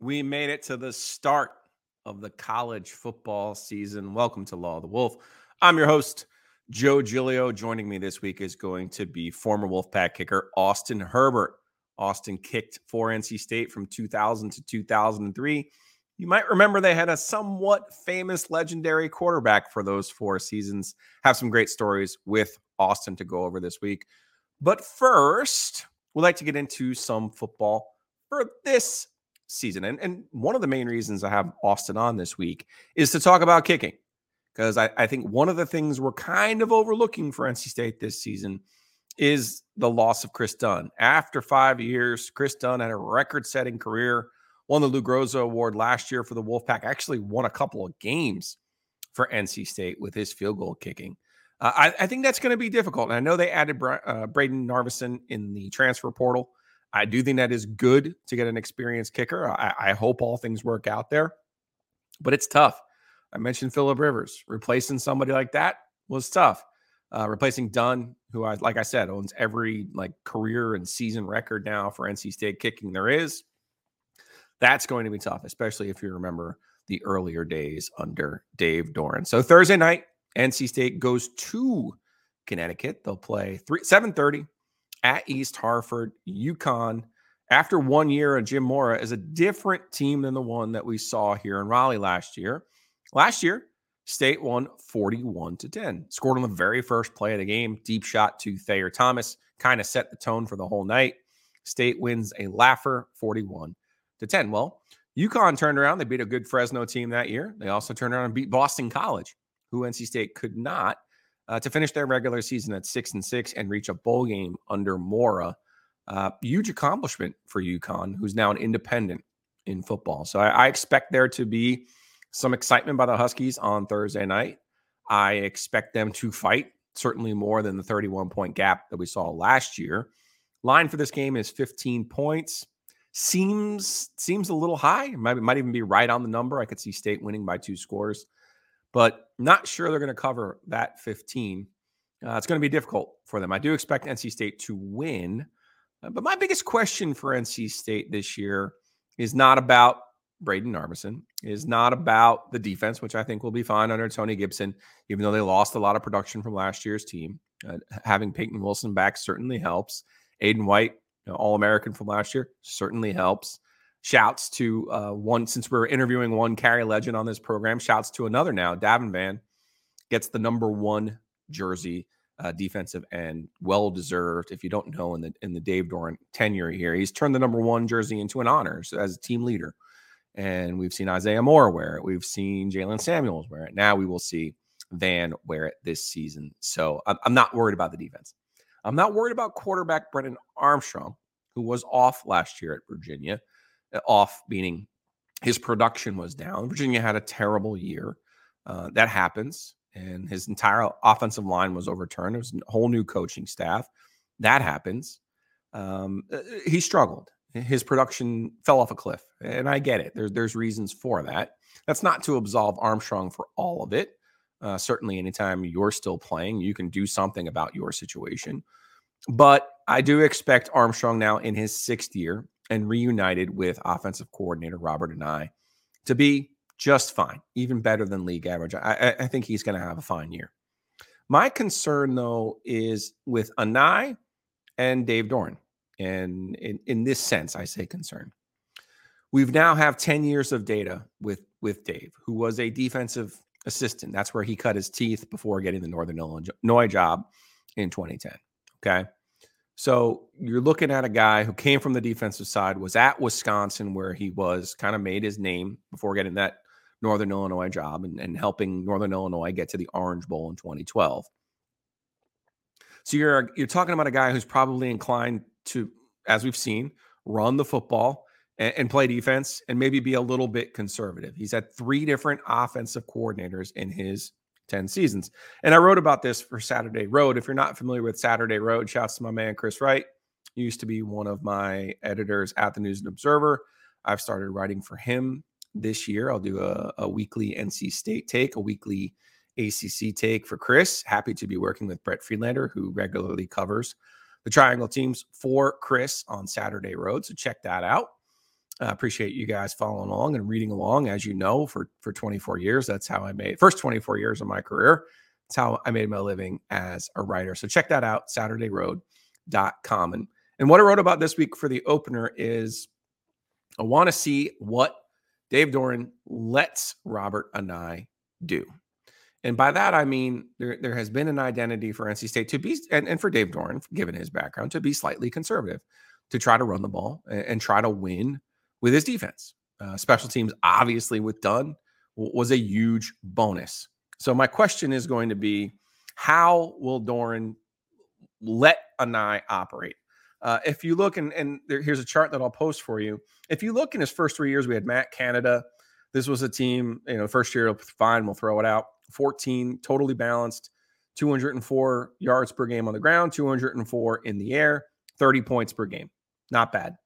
We made it to the start of the college football season. Welcome to Law of the Wolf. I'm your host, Joe Giglio. Joining me this week is going to be former Wolfpack kicker Austin Herbert. Austin kicked for NC State from 2000 to 2003. You might remember they had a somewhat famous legendary quarterback for those four seasons. Have some great stories with Austin to go over this week. But first, we'd like to get into some football for this season. And, and one of the main reasons I have Austin on this week is to talk about kicking. Because I, I think one of the things we're kind of overlooking for NC State this season is the loss of Chris Dunn. After five years, Chris Dunn had a record setting career, won the Lou Groza Award last year for the Wolfpack, actually won a couple of games for NC State with his field goal kicking. Uh, I, I, think that's going to be difficult. And I know they added Bra- uh, Brayden Narveson in the transfer portal. I do think that is good to get an experienced kicker. I, I hope all things work out there, but it's tough. I mentioned Philip Rivers. Replacing somebody like that was tough. Uh, replacing Dunn, who I like I said owns every like career and season record now for NC State kicking there is. That's going to be tough, especially if you remember the earlier days under Dave Doeren. So Thursday night, NC State goes to Connecticut. They'll play three seven thirty at East Hartford, UConn. After one year of Jim Mora is a different team than the one that we saw here in Raleigh last year. Last year, State won 41 to 10. Scored on the very first play of the game. Deep shot to Thayer Thomas kind of set the tone for the whole night. State wins a laugher 41 to 10. Well, UConn turned around. They beat a good Fresno team that year. They also turned around and beat Boston College, who NC State could not uh, to finish their regular season at six and six and reach a bowl game under Mora. Uh, huge accomplishment for UConn, who's now an independent in football. So I, I expect there to be some excitement by the Huskies on Thursday night. I expect them to fight, certainly more than the 31 point gap that we saw last year. Line for this game is 15 points. Seems seems a little high. Might, might even be right on the number. I could see State winning by two scores but not sure they're going to cover that 15. Uh, it's going to be difficult for them. I do expect NC State to win, uh, but my biggest question for NC State this year is not about Brayden Narveson, is not about the defense, which I think will be fine under Tony Gibson, even though they lost a lot of production from last year's team. Uh, having Peyton Wilson back certainly helps. Aydan White, you know, All American from last year, certainly helps. Shouts to uh, one, since we're interviewing one Cary legend on this program, shouts to another now. Davin Vann gets the number one jersey, uh, defensive end, well deserved. If you don't know, in the in the Dave Doeren tenure here, he's turned the number one jersey into an honor as a team leader. And we've seen Isaiah Moore wear it. We've seen Jaylen Samuels wear it. Now we will see Vann wear it this season. So I'm, I'm not worried about the defense. I'm not worried about quarterback Brennan Armstrong, who was off last year at Virginia. Uh, off, meaning his production was down. Virginia had a terrible year. Uh, that happens. And his entire offensive line was overturned. There was a whole new coaching staff. That happens. Um, uh, he struggled. His production fell off a cliff. And I get it. There's, there's reasons for that. That's not to absolve Armstrong for all of it. Uh, certainly, anytime you're still playing, you can do something about your situation. But I do expect Armstrong now in his sixth year and reunited with offensive coordinator Robert Anae to be just fine, even better than league average. I, I think he's going to have a fine year. My concern, though, is with Anae and Dave Doeren. And in, in this sense, I say concern. We've now have 10 years of data with, with Dave, who was a defensive assistant. That's where he cut his teeth before getting the Northern Illinois job in 2010. Okay. So you're looking at a guy who came from the defensive side, was at Wisconsin, where he was kind of made his name before getting that Northern Illinois job and, and helping Northern Illinois get to the Orange Bowl in 2012. So you're you're talking about a guy who's probably inclined to, as we've seen, run the football and, and play defense and maybe be a little bit conservative. He's had three different offensive coordinators in his 10 seasons. And I wrote about this for Saturday Road. If you're not familiar with Saturday Road, shouts to my man Chris Wright. He used to be one of my editors at the News and Observer. I've started writing for him this year. I'll do a, a weekly NC State take, a weekly ACC take for Chris. Happy to be working with Brett Friedlander, who regularly covers the Triangle teams for Chris on Saturday Road. So check that out. I appreciate you guys following along and reading along. As you know, for for 24 years, that's how I made first 24 years of my career. That's how I made my living as a writer. So check that out, SaturdayRoad.com. And and what I wrote about this week for the opener is I want to see what Dave Doeren lets Robert Anae do. And by that, I mean there, there has been an identity for NC State to be, and, and for Dave Doeren, given his background, to be slightly conservative, to try to run the ball and, and try to win with his defense. Uh, special teams, obviously, with Dunn, was a huge bonus. So my question is going to be, how will Doeren let Anae operate? Uh, if you look, and, and there, here's a chart that I'll post for you. If you look in his first three years, we had Matt Canada. This was a team, you know, first year, fine, we'll throw it out. 14, totally balanced, 204 yards per game on the ground, 204 in the air, 30 points per game. Not bad.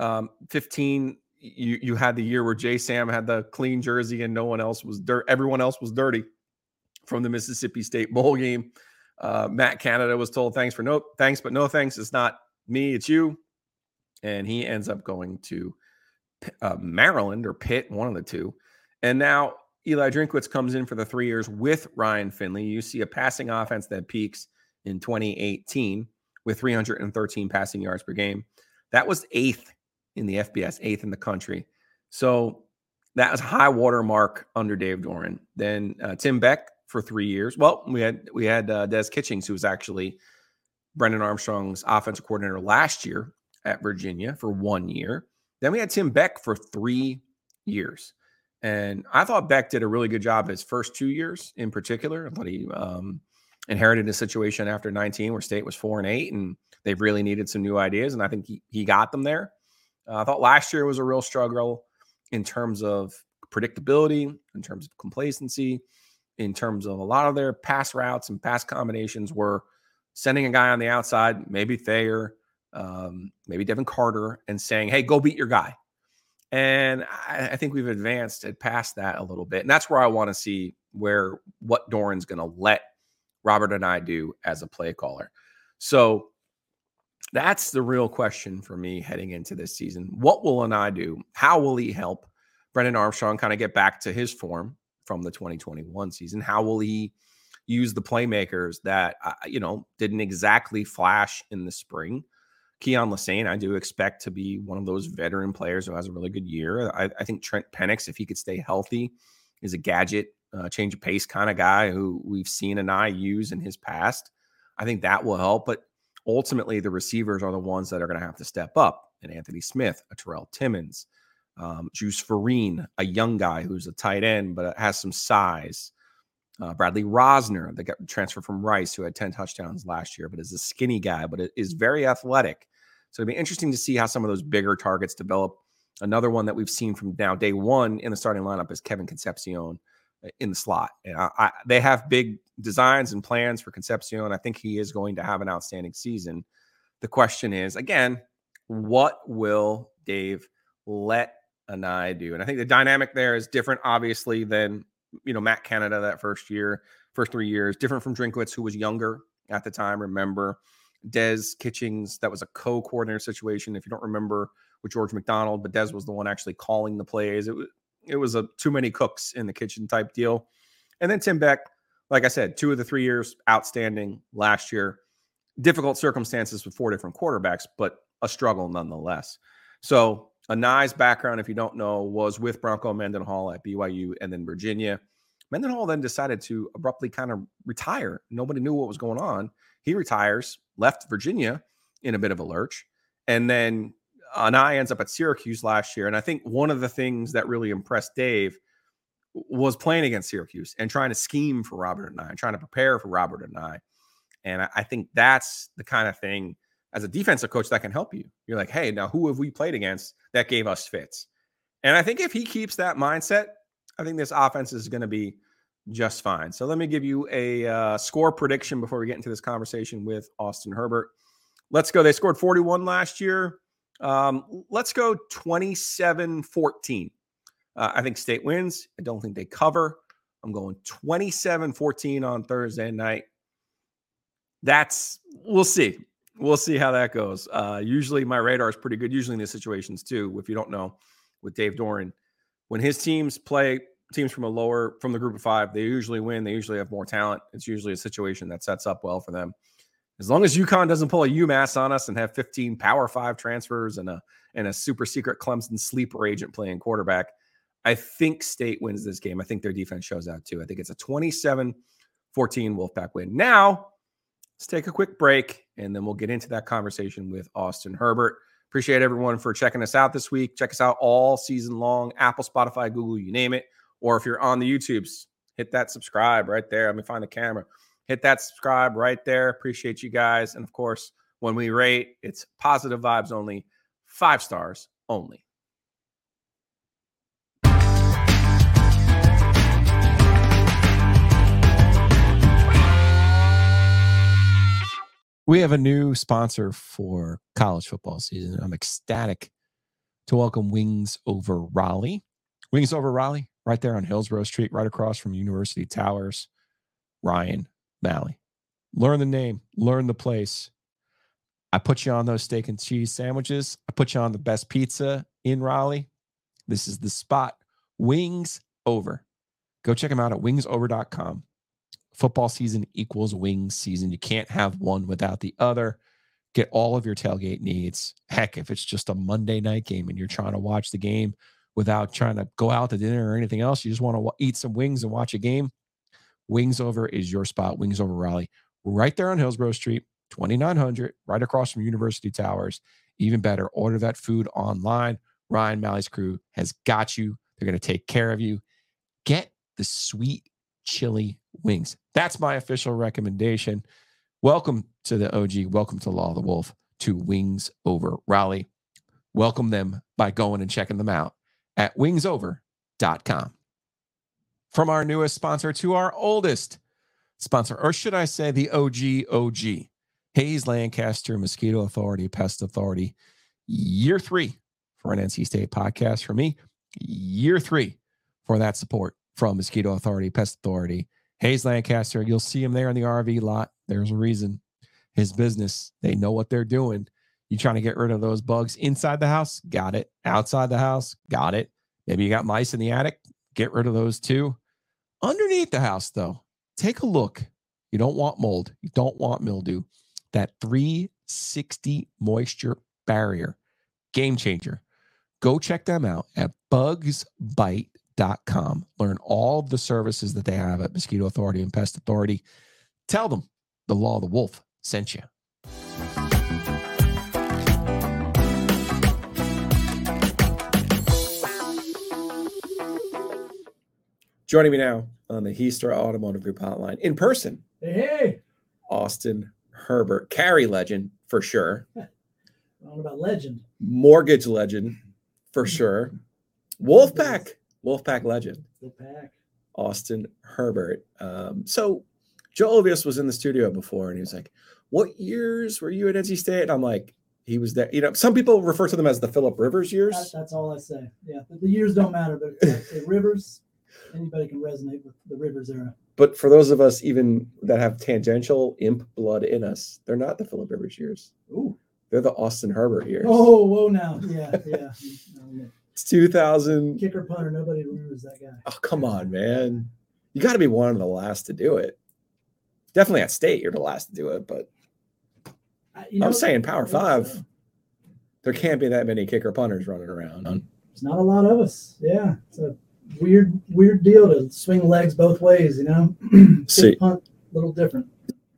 Um, 15, you you had the year where Jay Sam had the clean jersey and no one else was dirt. Everyone else was dirty from the Mississippi State bowl game. Uh, Matt Canada was told thanks for no thanks, but no thanks. It's not me, it's you. And he ends up going to uh, Maryland or Pitt, one of the two. And now Eli Drinkwitz comes in for the three years with Ryan Finley. You see a passing offense that peaks in 2018 with 313 passing yards per game. That was eighth in the FBS, eighth in the country. So that was high water mark under Dave Doeren. Then uh, Tim Beck for three years. Well, we had we had uh, Des Kitchings, who was actually Brennan Armstrong's offensive coordinator last year at Virginia for one year. Then we had Tim Beck for three years. And I thought Beck did a really good job his first two years in particular. I thought he um, inherited a situation after 19 where State was four and eight, and they really needed some new ideas. And I think he, he got them there. Uh, I thought last year was a real struggle in terms of predictability, in terms of complacency, in terms of a lot of their pass routes and pass combinations were sending a guy on the outside, maybe Thayer, um, maybe Devin Carter, and saying, hey, go beat your guy. And I, I think we've advanced and past that a little bit. And that's where I want to see where what Doeren's going to let Robert Anae do as a play caller. So that's the real question for me heading into this season. What will Anae do? How will he help Brennan Armstrong kind of get back to his form from the 2021 season? How will he use the playmakers that, uh, you know, didn't exactly flash in the spring? Keyon Lesane, I do expect to be one of those veteran players who has a really good year. I, I think Trent Pennix, if he could stay healthy, is a gadget, uh, change of pace kind of guy who we've seen Anae use in his past. I think that will help. But ultimately, the receivers are the ones that are going to have to step up. And Anthony Smith, a Terrell Timmons, um, Juice Vereen, a young guy who's a tight end but has some size. Uh, Bradley Rozner, that got transferred from Rice, who had 10 touchdowns last year, but is a skinny guy, but is very athletic. So it'd be interesting to see how some of those bigger targets develop. Another one that we've seen from now day one in the starting lineup is Kevin Concepcion uh, in the slot. And I, I, they have big designs and plans for Concepcion. I think he is going to have an outstanding season. The question is, again, what will Dave let Anae do? And I think the dynamic there is different, obviously, than you know Matt Canada that first year, first three years, different from Drinkwitz, who was younger at the time. Remember, Des Kitchings. That was a co-coordinator situation. If you don't remember with George McDonald, but Des was the one actually calling the plays. It was it was a too many cooks in the kitchen type deal. And then Tim Beck, like I said, two of the three years outstanding last year. Difficult circumstances with four different quarterbacks, but a struggle nonetheless. So Anae's background, if you don't know, was with Bronco Mendenhall at BYU and then Virginia. Mendenhall then decided to abruptly kind of retire. Nobody knew what was going on. He retires, left Virginia in a bit of a lurch, and then Anae ends up at Syracuse last year. And I think one of the things that really impressed Dave was playing against Syracuse and trying to scheme for Robert Anae, and trying to prepare for Robert. And I, And I think that's the kind of thing as a defensive coach that can help you. You're like, hey, now who have we played against that gave us fits? And I think if he keeps that mindset, I think this offense is going to be just fine. So let me give you a uh, score prediction before we get into this conversation with Austin Herbert. Let's go. They scored 41 last year. Um, let's go 27 14. Uh, I think state wins. I don't think they cover. I'm going 27 14 on Thursday night. That's, we'll see. We'll see how that goes. Uh, usually my radar is pretty good, usually in these situations too. If you don't know, with Dave Doeren, when his teams play teams from a lower, from the group of five, they usually win. They usually have more talent. It's usually a situation that sets up well for them. As long as UConn doesn't pull a UMass on us and have 15 Power Five transfers and a and a super secret Clemson sleeper agent playing quarterback, I think State wins this game. I think their defense shows out too. I think it's a 27 14 Wolfpack win. Now, let's take a quick break and then we'll get into that conversation with Austin Herbert. Appreciate everyone for checking us out this week. Check us out all season long Apple, Spotify, Google, you name it. Or if you're on the YouTubes, hit that subscribe right there. Let me find the camera. Hit that subscribe right there. Appreciate you guys. And of course, when we rate, it's positive vibes only, five stars only. We have a new sponsor for college football season. I'm ecstatic to welcome Wings Over Raleigh. Wings Over Raleigh, right there on Hillsborough Street, right across from University Towers. Ryan Malley. Learn the name, learn the place. I put you on those steak and cheese sandwiches. I put you on the best pizza in Raleigh. This is the spot. Wings Over. Go check them out at wingsover.com football season equals wings season. You can't have one without the other. Get all of your tailgate needs. Heck, if it's just a Monday night game and you're trying to watch the game without trying to go out to dinner or anything else, you just want to eat some wings and watch a game. Wings Over is your spot. Wings Over Raleigh, right there on Hillsborough Street, 2900, right across from University Towers. Even better, order that food online. Ryan Malley's crew has got you. They're going to take care of you. Get the sweet chili wings. That's my official recommendation. Welcome to the OG. Welcome to Law of the Wolf to Wings Over Raleigh. Welcome them by going and checking them out at wingsover.com. From our newest sponsor to our oldest sponsor, or should I say the OG OG, Hayes Lancaster Mosquito Authority, Pest Authority, year three for an NC State podcast for me, year three for that support from Mosquito Authority, Pest Authority, Hayes Lancaster. You'll see him there in the RV lot. There's a reason. His business, they know what they're doing. You trying to get rid of those bugs inside the house? Got it. Outside the house? Got it. Maybe you got mice in the attic? Get rid of those too. Underneath the house, though, take a look. You don't want mold. You don't want mildew. That 360 moisture barrier, game changer. Go check them out at bugsbite.com. Learn all the services that they have at Mosquito Authority and Pest Authority. Tell them the law of the wolf sent you. Joining me now on the Heastra Automotive Group hotline in person, Hey, hey. Austin Herbert, Cary legend for sure, I about legend. mortgage legend for sure, Wolfpack, Wolfpack legend, The pack. Austin Herbert. Um, so Joe Ovies was in the studio before and he was like, What years were you at NC State? And I'm like, he was there. You know, some people refer to them as the Philip Rivers That, years. that's all I say. Yeah, the, the years don't matter, but Rivers, anybody can resonate with the Rivers era. But for those of us even that have tangential imp blood in us, they're not the Philip Rivers years. Ooh. They're the Austin Herbert years. Oh, whoa now. Yeah, yeah. It's 2000. Kicker punter, nobody remembers that guy. Oh, come on, man. You got to be one of the last to do it. Definitely at state, you're the last to do it. But I- you know, I'm saying Power Five, uh, there can't be that many kicker punters running around. There's not a lot of us. Yeah, it's a weird, weird deal to swing legs both ways. You know, See- punt, a little different.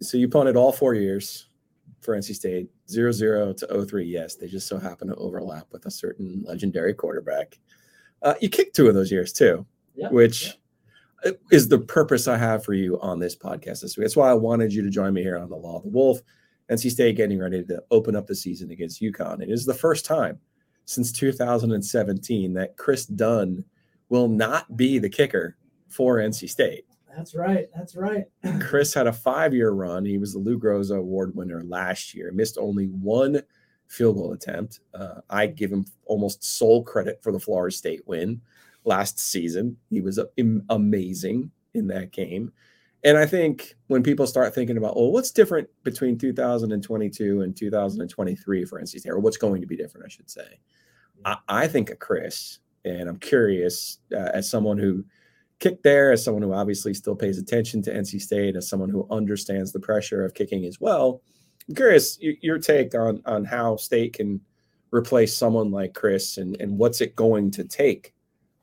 So you punted all four years for NC State, 0 0 to 03. Yes, they just so happen to overlap with a certain legendary quarterback. Uh, you kicked two of those years too, Yeah, which is the purpose I have for you on this podcast this week. That's why I wanted you to join me here on the Law of the Wolf. NC State getting ready to open up the season against UConn. It is the first time since 2017 that Chris Dunn will not be the kicker for NC State. That's right. That's right. Chris had a five year run. He was the Lou Groza Award winner last year, missed only one field goal attempt. Uh, I give him almost sole credit for the Florida State win last season. He was amazing in that game. And I think when people start thinking about, well, what's different between 2022 and 2023 for NC State, or what's going to be different, I should say, I, I think of Chris, and I'm curious uh, as someone who kicked there, as someone who obviously still pays attention to NC State, as someone who understands the pressure of kicking as well. I'm curious your take on on how State can replace someone like Chris, and and what's it going to take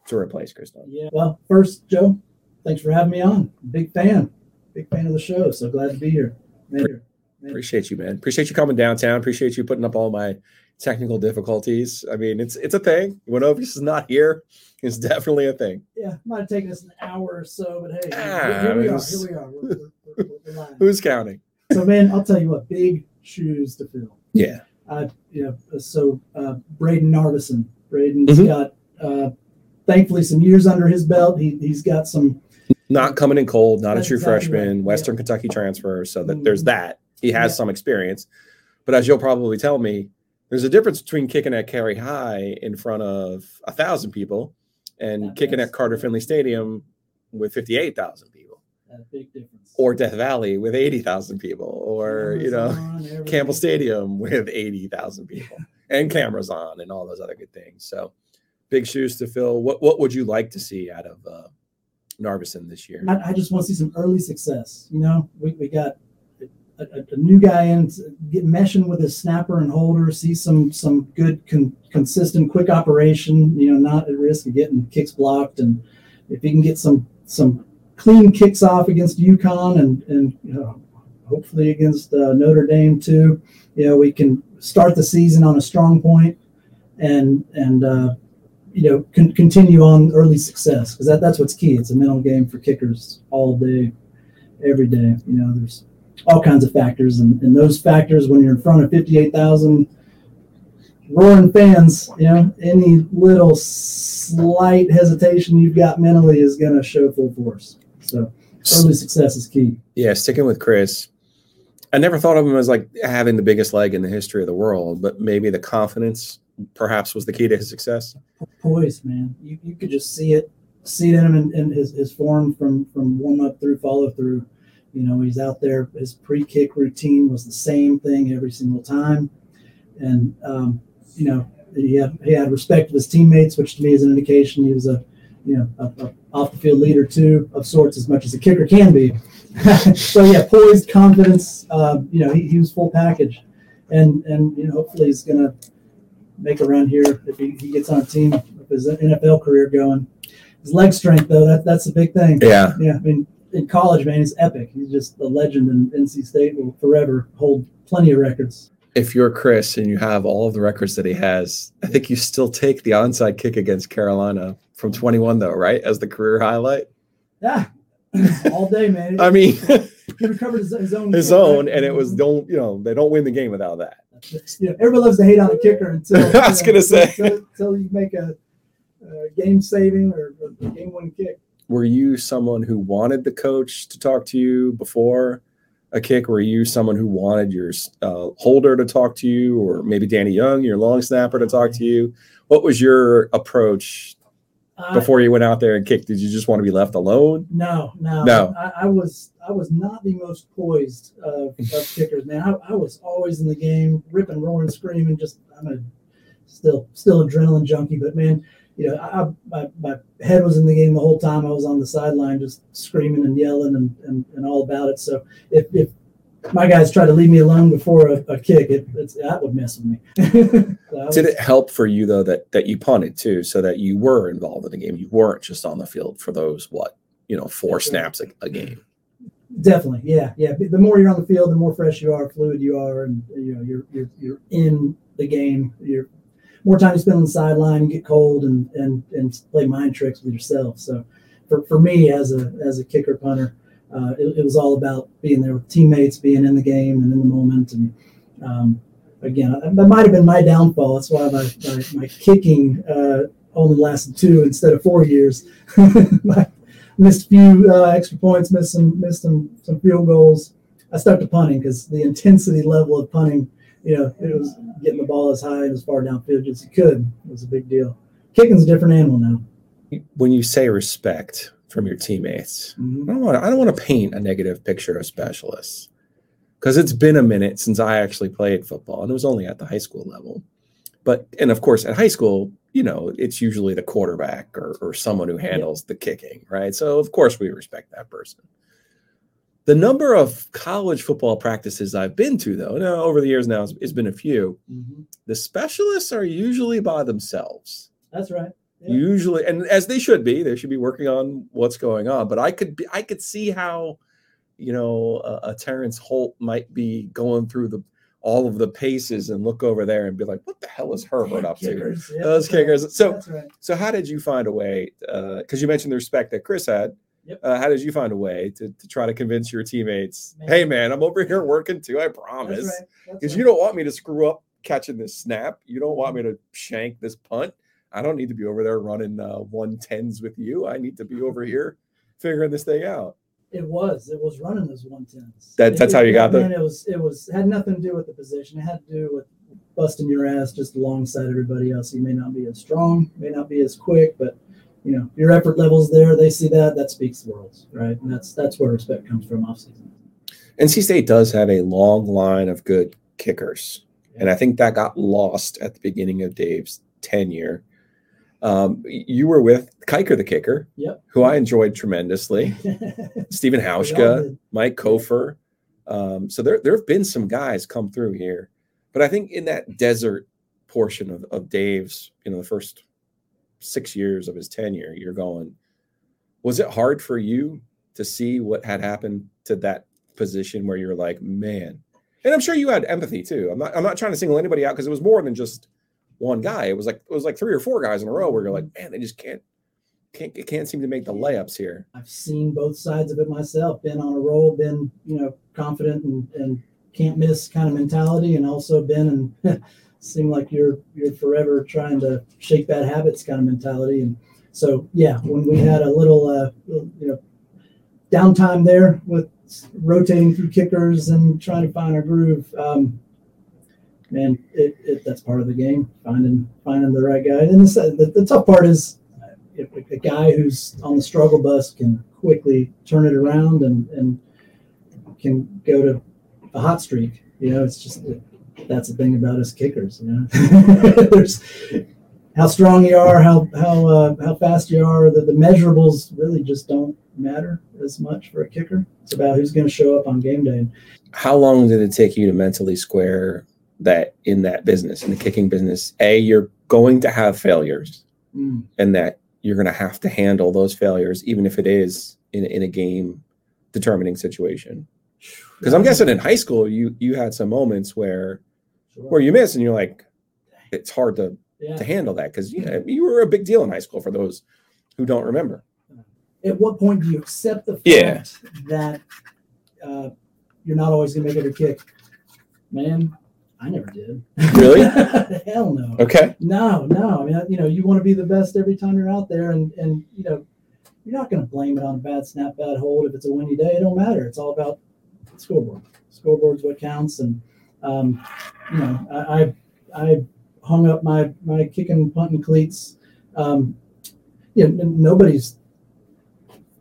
to replace Chris Dunn? Yeah. Well, first, Joe, thanks for having me on. Big fan, big fan of the show. So glad to be here. Major. Appreciate you, man. Appreciate you coming downtown. Appreciate you putting up all my technical difficulties. I mean, it's it's a thing. When Ovies is not here, it's definitely a thing. Yeah, might have taken us an hour or so, but hey, ah, here, we are. Here we are. We're, we're, we're, who's counting? So, man, I'll tell you what, big shoes to fill. Yeah. Uh, you know, so uh, Brayden Narveson. Brayden's mm-hmm. got uh, thankfully some years under his belt. He he's got some. Not coming in cold, not a true exactly freshman, right. Western yeah. Kentucky transfer. So that mm-hmm. there's that. He has yeah. some experience, but as you'll probably tell me, there's a difference between kicking at Cary High in front of a thousand people and that kicking at Carter Finley Stadium with fifty eight thousand people. That's a big difference. Or Death Valley with eighty thousand people, or cameras you know, Campbell Stadium with eighty thousand people, and cameras on, and all those other good things. So, big shoes to fill. What what would you like to see out of uh, Narveson this year? I, I just want to see some early success. You know, we, we got a, a, new guy in, get meshing with his snapper and holder, see some some good con, consistent quick operation. You know, not at risk of getting kicks blocked, and if he can get some some clean kicks off against UConn and and you know, hopefully against uh, Notre Dame too, you know, we can start the season on a strong point and and uh, you know con- continue on early success because that, that's what's key. It's a mental game for kickers all day, every day. You know, there's all kinds of factors. And, and those factors, when you're in front of 58,000 roaring fans, you know, any little slight hesitation you've got mentally is going to show full force. So early success is key. Yeah, sticking with Chris. I never thought of him as like having the biggest leg in the history of the world, but maybe the confidence perhaps was the key to his success. Poise, man. You, you could just see it, see it in him in, in his, his form from from warm up through follow through. You know, he's out there. His pre-kick routine was the same thing every single time, and um, you know he had he had respect of his teammates, which to me is an indication he was a you know a, a off the field leader too of sorts, as much as a kicker can be. so yeah, poised, confidence. Uh, you know, he, he was full package, and and you know hopefully he's gonna make a run here if he, he gets on a team with his NFL career going. His leg strength though, that that's a big thing. Yeah, yeah. I mean, in college, man, he's epic. He's just a legend, and NC State will forever hold plenty of records. If you're Chris and you have all of the records that he has, I think you still take the onside kick against Carolina from 21, though, right, as the career highlight. Yeah, all day, man. I mean, he recovered his, his own, his own, and it was don't you know they don't win the game without that. Yeah, everybody loves to hate on a kicker until I was going to say until, until, you make a, a game saving or a game winning kick were you someone who wanted the coach to talk to you before a kick? Were you someone who wanted your uh, holder to talk to you, or maybe Danny Young, your long snapper, to talk to you? What was your approach uh, before you went out there and kicked? Did you just want to be left alone? No, no, no. I, I was I was not the most poised of, of kickers, man. I, I, was always in the game, ripping, roaring, screaming. Just I'm a still still adrenaline junkie, but man, you know, I, my, my head was in the game the whole time. I was on the sideline just screaming and yelling and, and, and all about it. So if, if my guys try to leave me alone before a, a kick, it, that would mess with me. so Did it help for you though that that you punted too, so that you were involved in the game? You weren't just on the field for those what you know four snaps a, a game. Definitely, yeah, yeah. The more you're on the field, the more fresh you are, fluid you are, and you know you're you're you're in the game. You're more time you spend on the sideline, get cold, and and and play mind tricks with yourself. So, for, for me as a as a kicker punter, uh, it, it, was all about being there with teammates, being in the game and in the moment. And um, again, that might have been my downfall. That's why my, my, my kicking uh, only lasted two instead of four years. missed a few uh, extra points, missed some missed some some field goals. I stuck to punting because the intensity level of punting, you know, it was getting the ball as high and as far downfield as you could. It was a big deal. Kicking's a different animal now. When you say respect from your teammates, mm-hmm. I don't want to, I don't want to paint a negative picture of specialists because it's been a minute since I actually played football, and it was only at the high school level. But and of course, at high school, you know, it's usually the quarterback or, or someone who handles yeah. the kicking, right? So of course we respect that person. The number of college football practices I've been to, though, now over the years now, it's been a few. Mm-hmm. The specialists are usually by themselves. That's right. Yeah. Usually, and as they should be, they should be working on what's going on. But I could be, I could see how, you know, a, a Terrence Holt might be going through the all of the paces and look over there and be like, what the hell is Herbert up kickers, to? Yeah, Those kickers. Right. So, right. so how did you find a way? Because uh, you mentioned the respect that Chris had. Yep. Uh, how did you find a way to, to try to convince your teammates? Man. Hey, man, I'm over here working too. I promise. Because right. you don't want me to screw up catching this snap. You don't want me to shank this punt. I don't need to be over there running uh, 110s with you. I need to be over here figuring this thing out. It was. It was running those one tens. That, that's it, how you got them. It was. It was had nothing to do with the position. It had to do with busting your ass just alongside everybody else. You may not be as strong, may not be as quick, but you know your effort levels there. They see that. That speaks worlds, right? And that's that's where respect comes from off season. NC State does have a long line of good kickers, yeah. and I think that got lost at the beginning of Dave's tenure. Um, you were with Kiker the kicker, yep. who I enjoyed tremendously. Stephen Hauschka, Mike Cofer. Um, so there there have been some guys come through here, but I think in that desert portion of, of Dave's, you know, the first six years of his tenure, you're going. Was it hard for you to see what had happened to that position where you're like, man? And I'm sure you had empathy too. I'm not I'm not trying to single anybody out because it was more than just one guy. It was like it was like three or four guys in a row where you're like, mm-hmm. man, they just can't can't can't seem to make the layups here. I've seen both sides of it myself. Been on a roll, been you know confident and, and can't miss kind of mentality, and also been and seem like you're you're forever trying to shake bad habits kind of mentality. And so yeah, when we had a little uh, you know downtime there with rotating through kickers and trying to find our groove. Um, man, it, it, that's part of the game. Finding finding the right guy. And the, the, the tough part is if a guy who's on the struggle bus can quickly turn it around and and can go to a hot streak. You know, it's just that's the thing about us kickers. You know, there's how strong you are, how how uh, how fast you are. The, the measurables really just don't matter as much for a kicker. It's about who's going to show up on game day. How long did it take you to mentally square that in that business, in the kicking business, a you're going to have failures, mm. and that you're going to have to handle those failures, even if it is in in a game determining situation. Because I'm guessing in high school, you you had some moments where. Where you miss, and you're like, it's hard to yeah. to handle that because you know, you were a big deal in high school for those who don't remember. At what point do you accept the fact yeah. that uh, you're not always going to make every kick? Man, I never did. Really? Hell no. Okay. No, no. I mean, you know, you want to be the best every time you're out there, and and you know, you're not going to blame it on a bad snap, bad hold if it's a windy day. It don't matter. It's all about scoreboard. Scoreboard's what counts, and um, you know, I, I I hung up my my kicking punting cleats. Um, you know, nobody's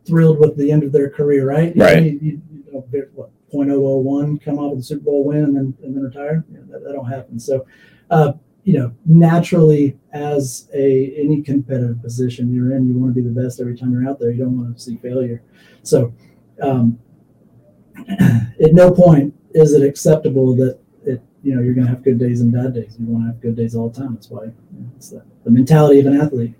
thrilled with the end of their career, right? You right. Know, you, you know, what 0.001 come off with the Super Bowl win and then and then retire. You know, that, that don't happen. So, uh, you know, naturally, as a any competitive position you're in, you want to be the best every time you're out there. You don't want to see failure. So, um, at no point is it acceptable that you know you're going to have good days and bad days. You want to have good days all the time. That's why it's the, the mentality of an athlete.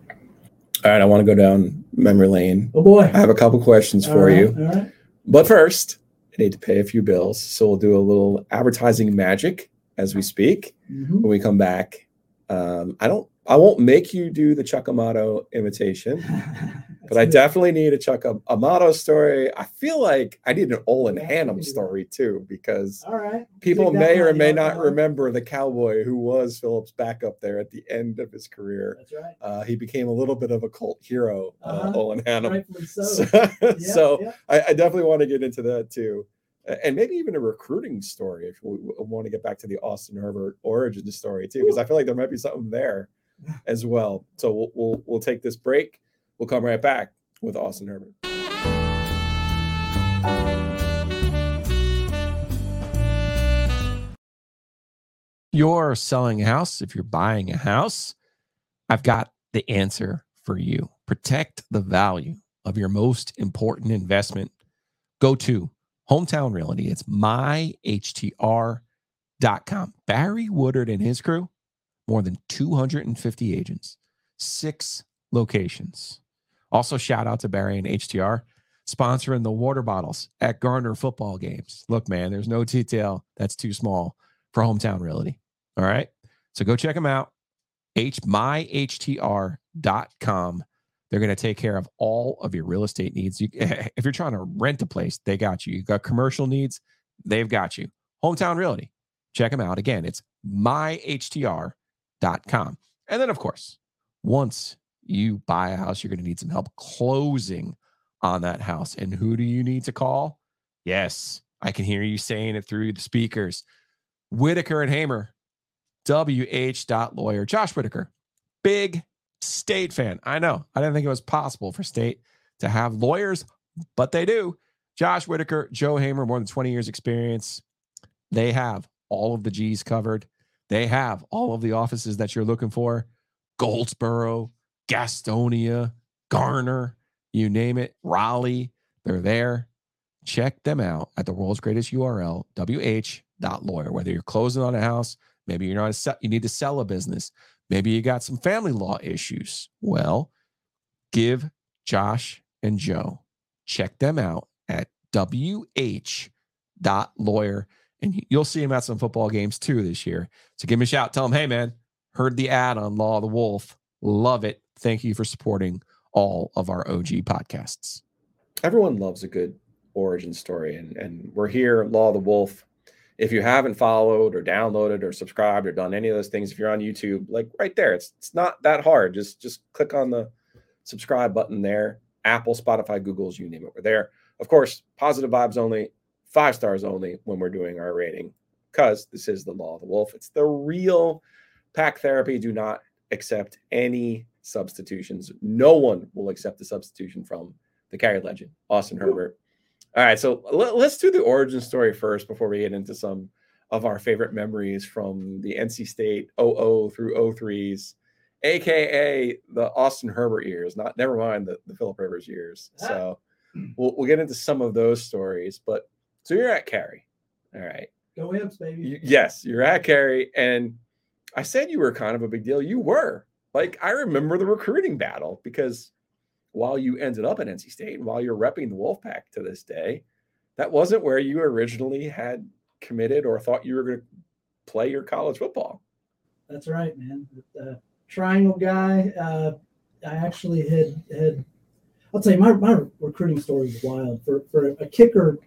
All right, I want to go down memory lane. Oh boy, I have a couple questions all for right, you. But first, I need to pay a few bills. So we'll do a little advertising magic as we speak. Mm-hmm. When we come back, um, I don't, I won't make you do the Chuck Amato imitation but I definitely need a Chuck Amato story. I feel like I need an Olin Hannum story too, because All right. people may or may not remember the cowboy who was Phillips' backup there at the end of his career. That's right. Uh, he became a little bit of a cult hero, uh, Uh-huh. Olin Hannum. So. So, Yeah, so yeah. I, I definitely want to get into that too. And maybe even a recruiting story if we want to get back to the Austin Herbert origin story too, because I feel like there might be something there as well. So we'll, we'll we'll take this break. We'll come right back with Austin Herbert. you're selling a house, if you're buying a house, I've got the answer for you. Protect the value of your most important investment. Go to Hometown Realty. It's myhtr.com. Barry Woodard and his crew, more than 250 agents, six locations. Also, shout out to Barry and HTR sponsoring the water bottles at Garner football games. Look, man, there's no detail that's too small for Hometown Realty. All right. So go check them out. H myhtr.com. They're going to take care of all of your real estate needs. You, if you're trying to rent a place, they got you. You got commercial needs, they've got you. Hometown Realty. Check them out. Again, it's myhtr.com. And then, of course, once you buy a house, you're going to need some help closing on that house. And who do you need to call? Yes, I can hear you saying it through the speakers. Whitaker and Hamer, WH lawyer. Josh Whitaker, big state fan. I know. I didn't think it was possible for state to have lawyers, but they do. Josh Whitaker, Joe Hamer, more than 20 years experience. They have all of the G's covered. They have all of the offices that you're looking for. Goldsboro, Gastonia, Garner, you name it, Raleigh, they're there. Check them out at the world's greatest URL, wh.lawyer. Whether you're closing on a house, maybe you're not a you need to sell a business, maybe you got some family law issues. Well, give Josh and Joe check them out at wh.lawyer and you- you'll see him at some football games too this year. So give him a shout. Tell him, hey man, heard the ad on Law of the Wolf. Love it. Thank you for supporting all of our OG podcasts. Everyone loves a good origin story, and and we're here, Law of the Wolf. If you haven't followed or downloaded or subscribed or done any of those things, if you're on YouTube, like right there, it's it's not that hard. Just just click on the subscribe button there. Apple, Spotify, Google's, you name it, we're there. Of course, positive vibes only, five stars only when we're doing our rating, because this is the Law of the Wolf. It's the real pack therapy. Do not accept any substitutions. No one will accept a substitution from the Cary legend, Austin Herbert. All right, so let, us do the origin story first before we get into some of our favorite memories from the NC State 00 through 03s, aka the Austin Herbert years. Not never mind the, the Philip Rivers years. Ah. So we'll, we'll get into some of those stories. But so you're at Cary. All right. Go Imps, baby. You- yes, you're at Cary, and I said you were kind of a big deal. You were. Like I remember the recruiting battle because while you ended up at NC State and while you're repping the Wolfpack to this day, that wasn't where you originally had committed or thought you were going to play your college football. That's right, man. Uh, triangle guy. Uh, I actually had had. I'll tell you, my, my recruiting story is wild. For for a kicker,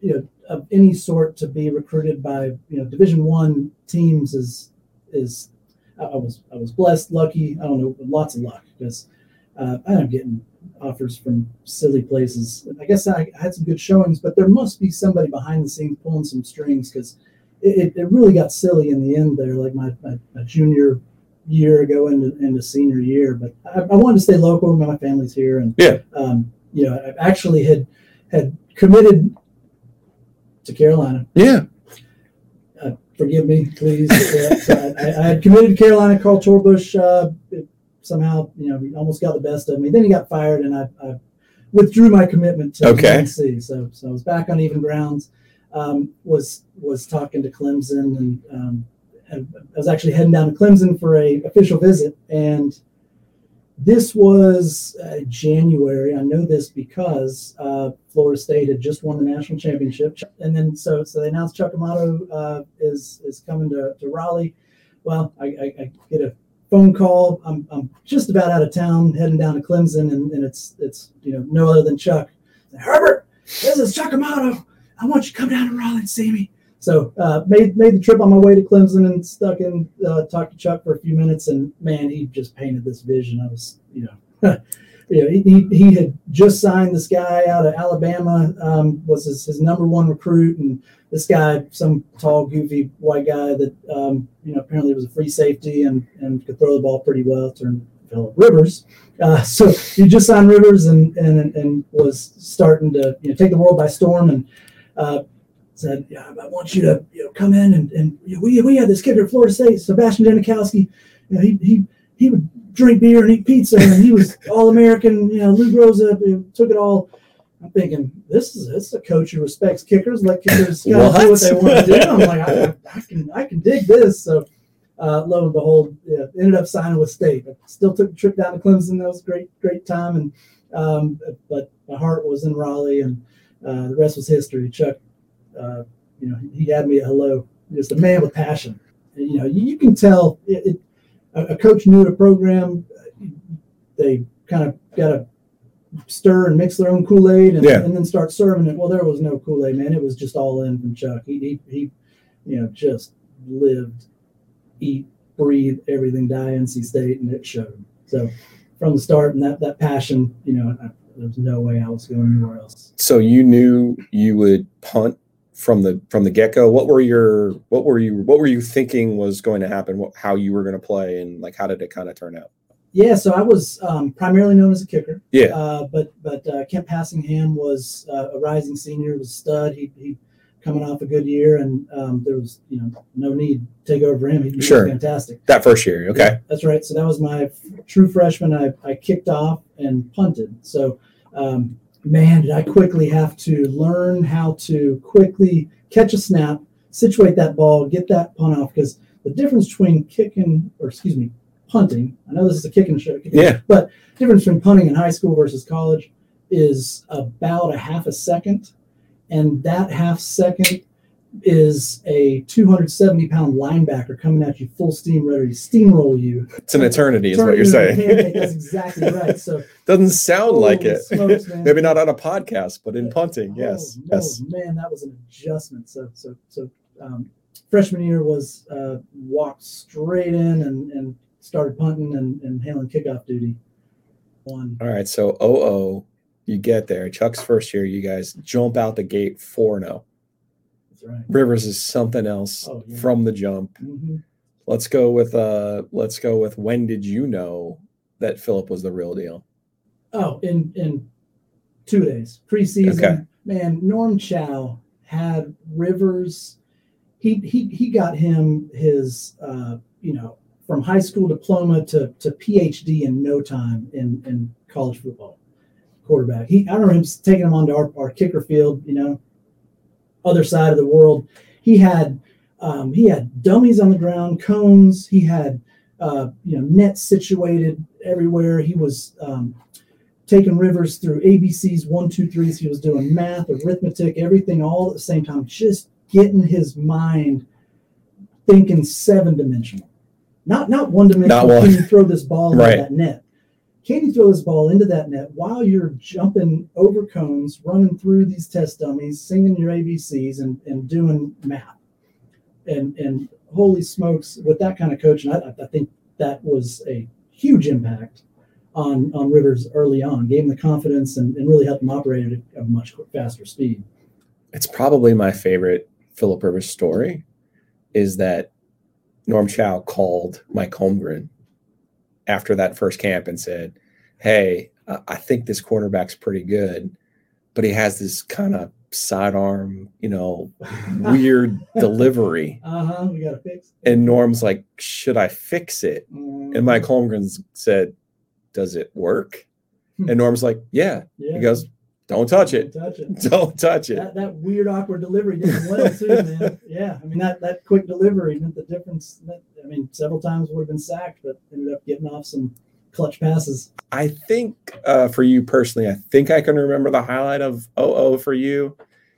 you know, of any sort to be recruited by you know Division One teams is is. I I was I was blessed, lucky. I don't know, lots of luck because uh, I am getting offers from silly places. I guess I had some good showings, but there must be somebody behind the scenes pulling some strings because it, it really got silly in the end there. Like my, my, my junior year ago into, into senior year, but I, I wanted to stay local. My family's here, and Yeah. um, you know, I actually had had committed to Carolina. Yeah. Uh, forgive me, please. I, I had committed to Carolina. Carl Torbush uh, somehow, you know, he almost got the best of me. Then he got fired, and I, I withdrew my commitment to Okay. UNC. So, so I was back on even grounds. Um, was was talking to Clemson, and um, I was actually heading down to Clemson for a official visit, and this was uh, January. I know this because uh, Florida State had just won the national championship, and then so so they announced Chuck Amato uh, is is coming to, to Raleigh. Well, I, I, I get a phone call. I'm, I'm just about out of town, heading down to Clemson, and, and it's it's you know no other than Chuck. Herbert, this is Chuck Amato. I want you to come down to Raleigh and see me. So uh, made made the trip on my way to Clemson and stuck in, uh, talked to Chuck for a few minutes, and man, he just painted this vision. I was, you know, you know, he, he, had just signed this guy out of Alabama, um, was his, his number one recruit, and this guy, some tall, goofy white guy that um, you know apparently was a free safety and and could throw the ball pretty well. Turned Philip Rivers. Uh, so he just signed Rivers and and and was starting to you know take the world by storm and. Uh, said, yeah, I want you to you know come in and, and we we had this kicker at Florida State, Sebastian Janikowski. You know, he he he would drink beer and eat pizza, and he was all American. You know, Lou Groza you know, took it all. I'm thinking this is this is a coach who respects kickers. Let kickers do what they want to do. I'm like, I, I can I can dig this. So. Uh, lo and behold, yeah, ended up signing with State, but still took a trip down to Clemson. That was a great, great time. And um, but my heart was in Raleigh, and uh, the rest was history. Chuck uh, you know, he had me a hello, just a man with passion. And, you know, you, you can tell it, it, a, coach new to program, they kind of got to stir and mix their own Kool Aid and, Yeah. and then start serving it. Well, there was no Kool Aid, man. It was just all in from Chuck. He, he, he, you know, just lived, eat, breathe everything die in NC State, and it showed. So from the start, and that that passion, you know, I, there was no way I was going anywhere else. So you knew you would punt from the from the get go. What were your what were you what were you thinking was going to happen? What, how you were going to play, and like how did it kind of turn out? Yeah, so I was um, primarily known as a kicker. Yeah. Uh, but but uh, Kent Passingham was uh, a rising senior, was a stud. He, he coming off a good year, and um, there was you know no need to take over him. He, he Sure. was fantastic. That first year, okay. Yeah, that's right. So that was my f- true freshman. I, I kicked off and punted. So, um, man, did I quickly have to learn how to quickly catch a snap, situate that ball, get that punt off. Because the difference between kicking, or excuse me, punting, I know this is a kicking show, Yeah. but difference between punting in high school versus college is about a half a second. And that half second is a 270 pound linebacker coming at you full steam, ready to steamroll you. It's an eternity, is what you're you into a saying. That's exactly right. So Doesn't sound like it. smokes. Maybe not on a podcast, but in punting, yes, oh, no, yes. man, that was an adjustment. So so so um, freshman year was uh, walked straight in and, and started punting and, and handling kickoff duty. One. All right, so OO, you get there. Chuck's first year, you guys jump out the gate 4 0. That's right. Rivers is something else Oh, yeah. from the jump. hmm Let's go with uh let's go with when did you know that Philip was the real deal? Oh, in in two days preseason. Okay. Man, Norm Chow had Rivers. He he he got him his uh, you know from high school diploma to to PhD in no time in in college football. Quarterback. He I don't remember him taking him onto our, our kicker field. You know, other side of the world. He had um, he had dummies on the ground, cones. He had uh, you know nets situated everywhere. He was um, taking Rivers through ABCs, one, two, threes. He was doing math, arithmetic, everything all at the same time, just getting his mind thinking seven dimensional. Not not one dimensional. Not one. Can you throw this ball Right. into that net? Can you throw this ball into that net while you're jumping over cones, running through these test dummies, singing your ABCs, and, and doing math? And and holy smokes, with that kind of coaching, I, I think that was a huge impact on on Rivers early on. Gave him the confidence and, and really helped him operate at a, much faster speed. It's probably my favorite Philip Rivers story is that Norm Chow called Mike Holmgren after that first camp and said, Hey, I think this quarterback's pretty good, but he has this kind of sidearm, you know, weird delivery. Uh huh. We got to fix. And Norm's like, Should I fix it? And Mike Holmgren said, Does it work? And Norm's like, Yeah. Yeah. He goes, Don't touch it. Don't touch it. Don't touch it. That, that weird awkward delivery did well too, man. Yeah, I mean that that quick delivery meant the difference. Meant- I mean, several times would have been sacked, but ended up getting off some clutch passes. I think uh, for you personally, I think I can remember the highlight of OO for you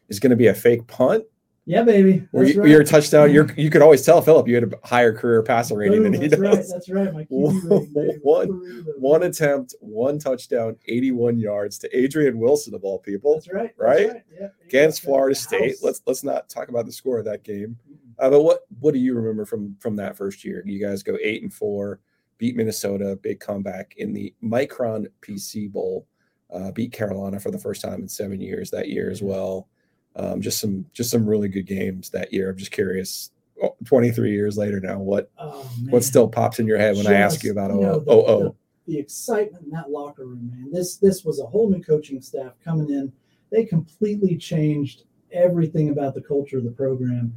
is going to be a fake punt Yeah, baby. That's you, right. your touchdown, you're, you could always tell Philip you had a higher career passer rating Boom, than he that's right. does. That's right. My rating. One- One attempt, one touchdown, 81 yards to Adrian Wilson of all people That's right. that's right? Yeah, yeah, against. Florida State. house. Let's let's not talk about the score of that game. Uh, but what what do you remember from from that first year? You guys go eight and four, beat Minnesota, big comeback in the Micron PC Bowl, uh, beat Carolina for the first time in seven years that year as well. Um, just some just some really good games that year. I'm just curious. oh, 23 years later now, what Oh, what still pops in your head when I ask you about you know, oh the- oh oh? the excitement in that locker room, man. This this was a whole new coaching staff coming in. They completely changed everything about the culture of the program.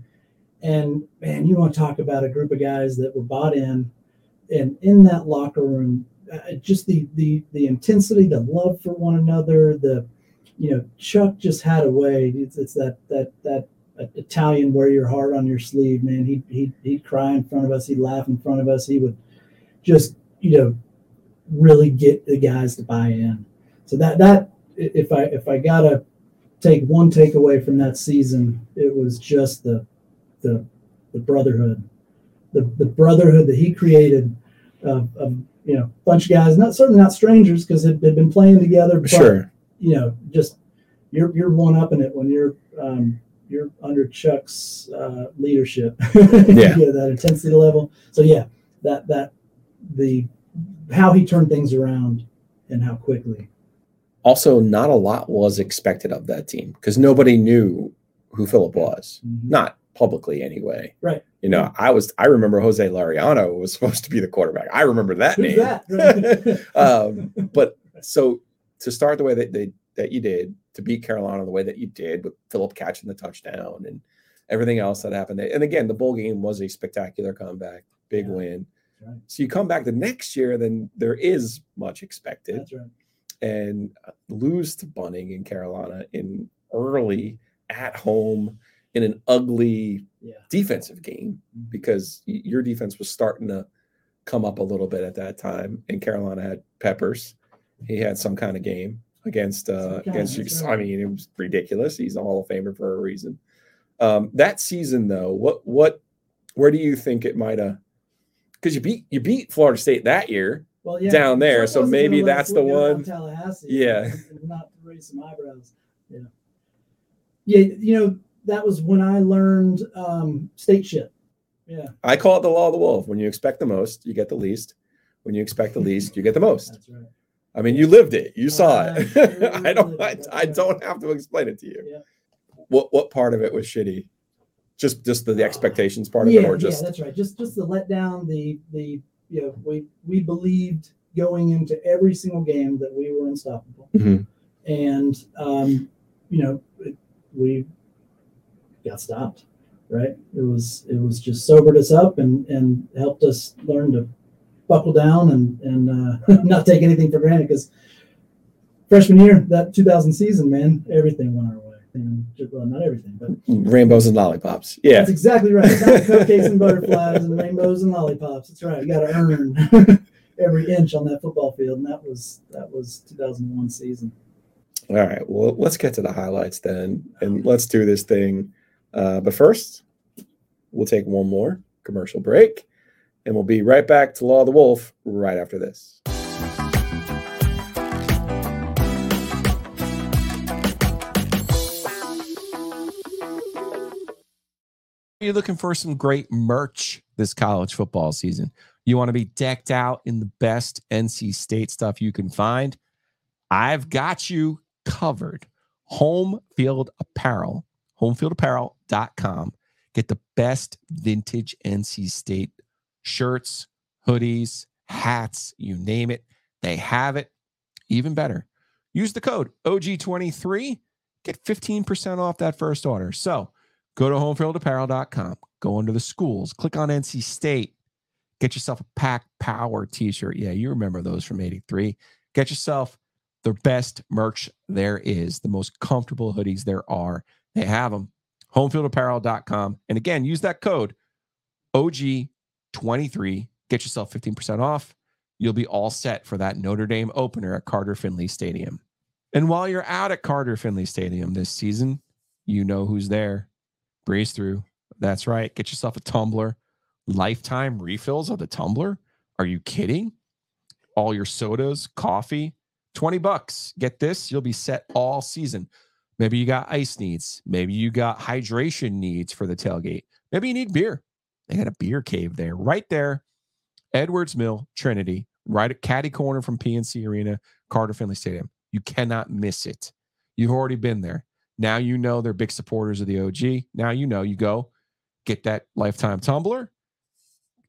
And man, you want to talk about a group of guys that were bought in, and in that locker room, uh, just the the the intensity, the love for one another, the you know, Chuck just had a way. It's, it's that that that Italian wear your heart on your sleeve, man. He he he'd cry in front of us. He'd laugh in front of us. He would just you know really get the guys to buy in. So that that if I if I gotta take one takeaway from that season, it was just the the the brotherhood, the the brotherhood that he created of, of you know bunch of guys, not certainly not strangers because they'd, they'd been playing together. But, Sure. You know, just you're you're one up in it when you're um, you're under Chuck's uh, leadership. Yeah. that intensity level. So yeah, that that the how he turned things around and how quickly. Also, not a lot was expected of that team because nobody knew who Philip was. Mhm. not publicly anyway. Right. You know, I was I remember Jose Lariano was supposed to be the quarterback. I remember that Who's name. that? um, but so to start the way that they that you did, to beat Carolina the way that you did with Philip catching the touchdown and everything else that happened. And again, the bowl game was a spectacular comeback, big Yeah. win. Right. So you come back the next year, then there is much expected That's right. and uh, lose to Bunting in Carolina in early at home in an ugly Yeah. defensive game Mhm. because your defense was starting to come up a little bit at that time and Carolina had Peppers. He had some kind of game against uh against right. I mean, it was ridiculous. He's a Hall of Famer for a reason. Um, that season though, what what where do you think it might have because you beat you beat Florida State that year. Well, yeah, down there, so maybe that's the look good on one. Tallahassee, Yeah. not raise some eyebrows. Yeah, yeah. You know, that was when I learned um, stateship. Yeah, I call it the law of the wolf. When you expect the most, you get the least. When you expect the least, you get the most. that's right. I mean, you lived it. You saw I it. I don't. I. I don't have to explain it to you. Yeah. What What part of it was shitty? Just just the, the expectations part of yeah, it, or just yeah, that's right. Just just the letdown. The the you know we we believed going into every single game that we were unstoppable, Mhm. and um, you know it, we got stopped. Right. It was it was just sobered us up and and helped us learn to buckle down and and uh, not take anything for granted because freshman year that 2000 season, man, everything went our way. And, well, not everything, but rainbows and lollipops. Yeah. that's exactly right. Cupcakes and butterflies and rainbows and lollipops. That's right. You got to earn every inch on that football field, and that was that was 2001 season. All right. Well, let's get to the highlights then, and let's do this thing. Uh, but first, we'll take one more commercial break, and we'll be right back to Law of the Wolf right after this. You're looking for some great merch this college football season. You want to be decked out in the best NC State stuff you can find. I've got you covered. Home Field Apparel, homefieldapparel.com. Get the best vintage NC State shirts, hoodies, hats, you name it. They have it. Even better, use the code OG23, get 15% off that first order. So, Go to homefieldapparel.com. Go under the schools. Click on NC State. Get yourself a Pack Power t shirt. Yeah, you remember those from 83. Get yourself the best merch there is, the most comfortable hoodies there are. They have them. Homefieldapparel.com. And again, use that code OG23. Get yourself 15% off. You'll be all set for that Notre Dame opener at Carter Finley Stadium. And while you're out at Carter Finley Stadium this season, you know who's there. breeze through. That's right. Get yourself a tumbler. Lifetime refills of the tumbler. Are you kidding? All your sodas, coffee, 20 bucks. Get this, you'll be set all season. Maybe you got ice needs. Maybe you got hydration needs for the tailgate. Maybe you need beer. They got a beer cave there, right there. Edwards Mill, Trinity, right at Caddy Corner from PNC Arena, Carter Finley Stadium. You cannot miss it. You've already been there. Now you know they're big supporters of the OG. Now you know you go get that lifetime tumbler,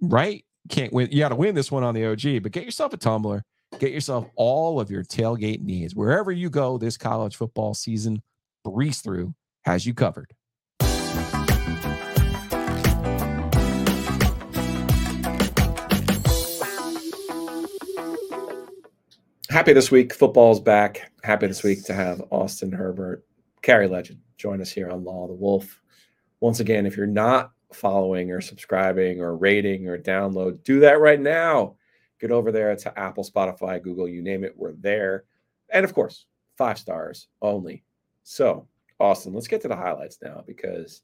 right? Can't win. You got to win this one on the OG, but get yourself a tumbler. Get yourself all of your tailgate needs. Wherever you go this college football season, Breeze Through has you covered. Happy this week. Football's back. Happy this week to have Austin Herbert, Cary Legend, join us here on Law of the Wolf. Once again, if you're not following or subscribing or rating or download, do that right now. Get over there to Apple, Spotify, Google, you name it, we're there. And of course, five stars only. So, Austin, let's get to the highlights now because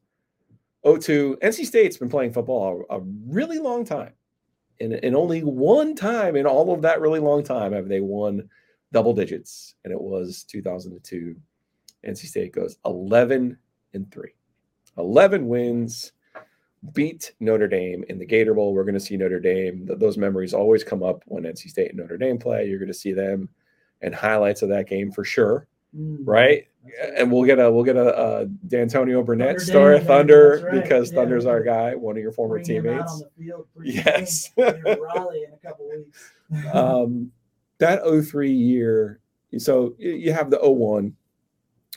O2, NC State's been playing football a really long time. And, and only one time in all of that really long time have they won double digits. And it was 2002. NC State goes 11 and 3. 11 wins, beat Notre Dame in the Gator Bowl. We're going to see Notre Dame. Those memories always come up when NC State and Notre Dame play. You're going to see them and highlights of that game for sure. Mm, right? And we'll get a we'll get a, Dantonio Burnette Thunder story, Dame, Thunder, right. because yeah, Thunder's our guy, one of your former teammates. yes, Raleigh in a couple weeks. um, that 03 year, so you have the 01,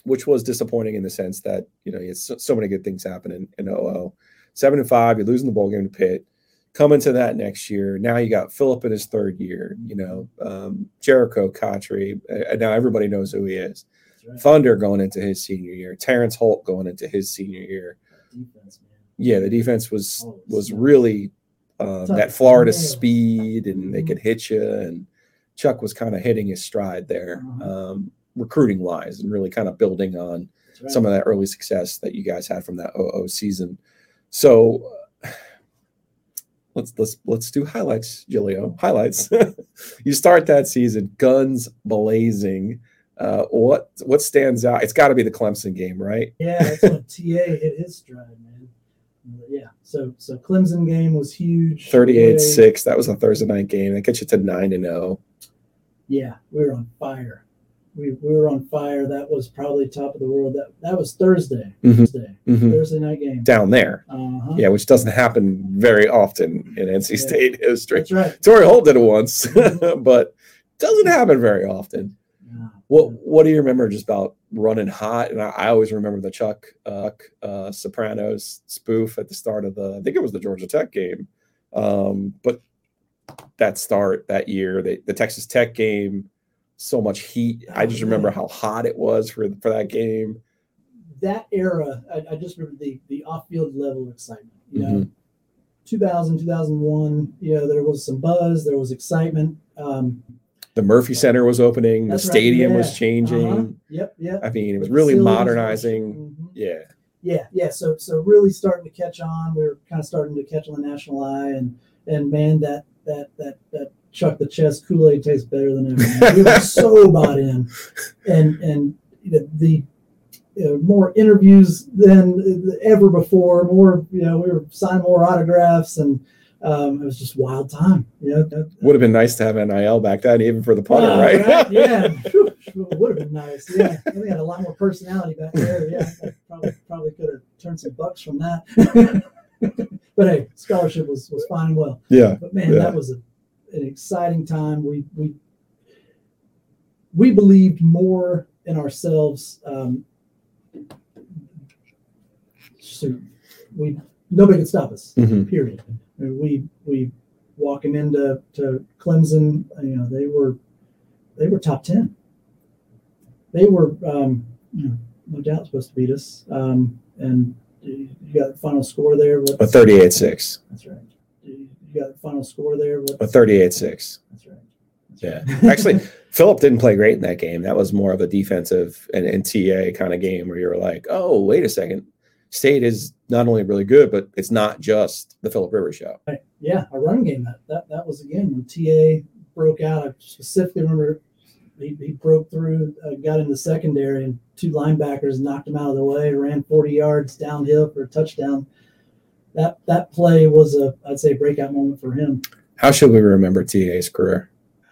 which was disappointing in the sense that you know it's so, so many good things happen in, in 00. Seven and five, you're losing the bowl game to Pitt. Come to that next year. Now you got Philip in his third year. You know, um, Jerricho Cotchery. Uh, now everybody knows who he is right. Thunder going into his senior year, Terrence Holt going into his senior year. Defense, yeah, the defense was oh, was really um, that Florida speed, and they could hit you. And Chuck was kind of hitting his stride there, uh-huh. um, recruiting wise, and really kind of building on right. some of that early success that you guys had from that 00 season. So let's let's let's do highlights, Giglio. Highlights. you start that season, guns blazing. Uh, what what stands out? It's got to be the Clemson game, right? Yeah, that's when TA hit his stride, man. Yeah, so so Clemson game was huge. 38-6. That was a Thursday night game. That gets you to nine and zero. Oh. Yeah, we were on fire. We, we were on fire. That was probably top of the world. That that was Thursday. Mm-hmm. Thursday. Mm-hmm. Thursday night game down there. Uh-huh. Yeah, which doesn't happen very often in NC State history. That's right. Holt did it once, mm-hmm. but doesn't happen very often. What What do you remember just about running hot? And I, I always remember the Chuck uh, uh, Sopranos spoof at the start of the. I think it was the Georgia Tech game, um, but that start that year, the, the Texas Tech game, so much heat. I just remember how hot it was for for that game. That era, I, I just remember the the off field level of excitement. You know, mm-hmm. 2000, 2001. You know, there was some buzz, there was excitement. Um, the Murphy Center was opening, the stadium right, yeah. was changing. Uh-huh. Yep, yep. I mean, it was really modernizing. Mm-hmm. Yeah. Yeah, yeah. So so really starting to catch on. We were kind of starting to catch on the national eye and and man, that that that that Chuck the Chest Kool-Aid tastes better than ever. we were so bought in. And and the you know, more interviews than ever before, more, you know, we were signing more autographs and um, it was just wild time. You know, would have been nice to have NIL back then, even for the punter, uh, right? right? Yeah, would have been nice. Yeah, we had a lot more personality back there. Yeah, I probably probably could have turned some bucks from that. but hey, scholarship was was fine and well. Yeah. But man, yeah. that was a, an exciting time. We we we believed more in ourselves. Um, so we nobody could stop us. Mm-hmm. Period we we walking into to Clemson, you know, they were they were top ten. They were um, you know, no doubt supposed to beat us. Um, and you got the final score there. A 38-6. That's right. You got the final score there. What's, a 38-6. That's right. Yeah. Actually, Philip didn't play great in that game. That was more of a defensive and, and TA kind of game where you were like, oh, wait a second State is not only really good, but it's not just the Philip Rivers show. Right. Yeah, a run game. That that, that was again when TA broke out. I specifically remember he, he broke through, uh, got in the secondary, and two linebackers knocked him out of the way. Ran 40 yards downhill for a touchdown. That that play was a I'd say breakout moment for him. How should we remember TA's career?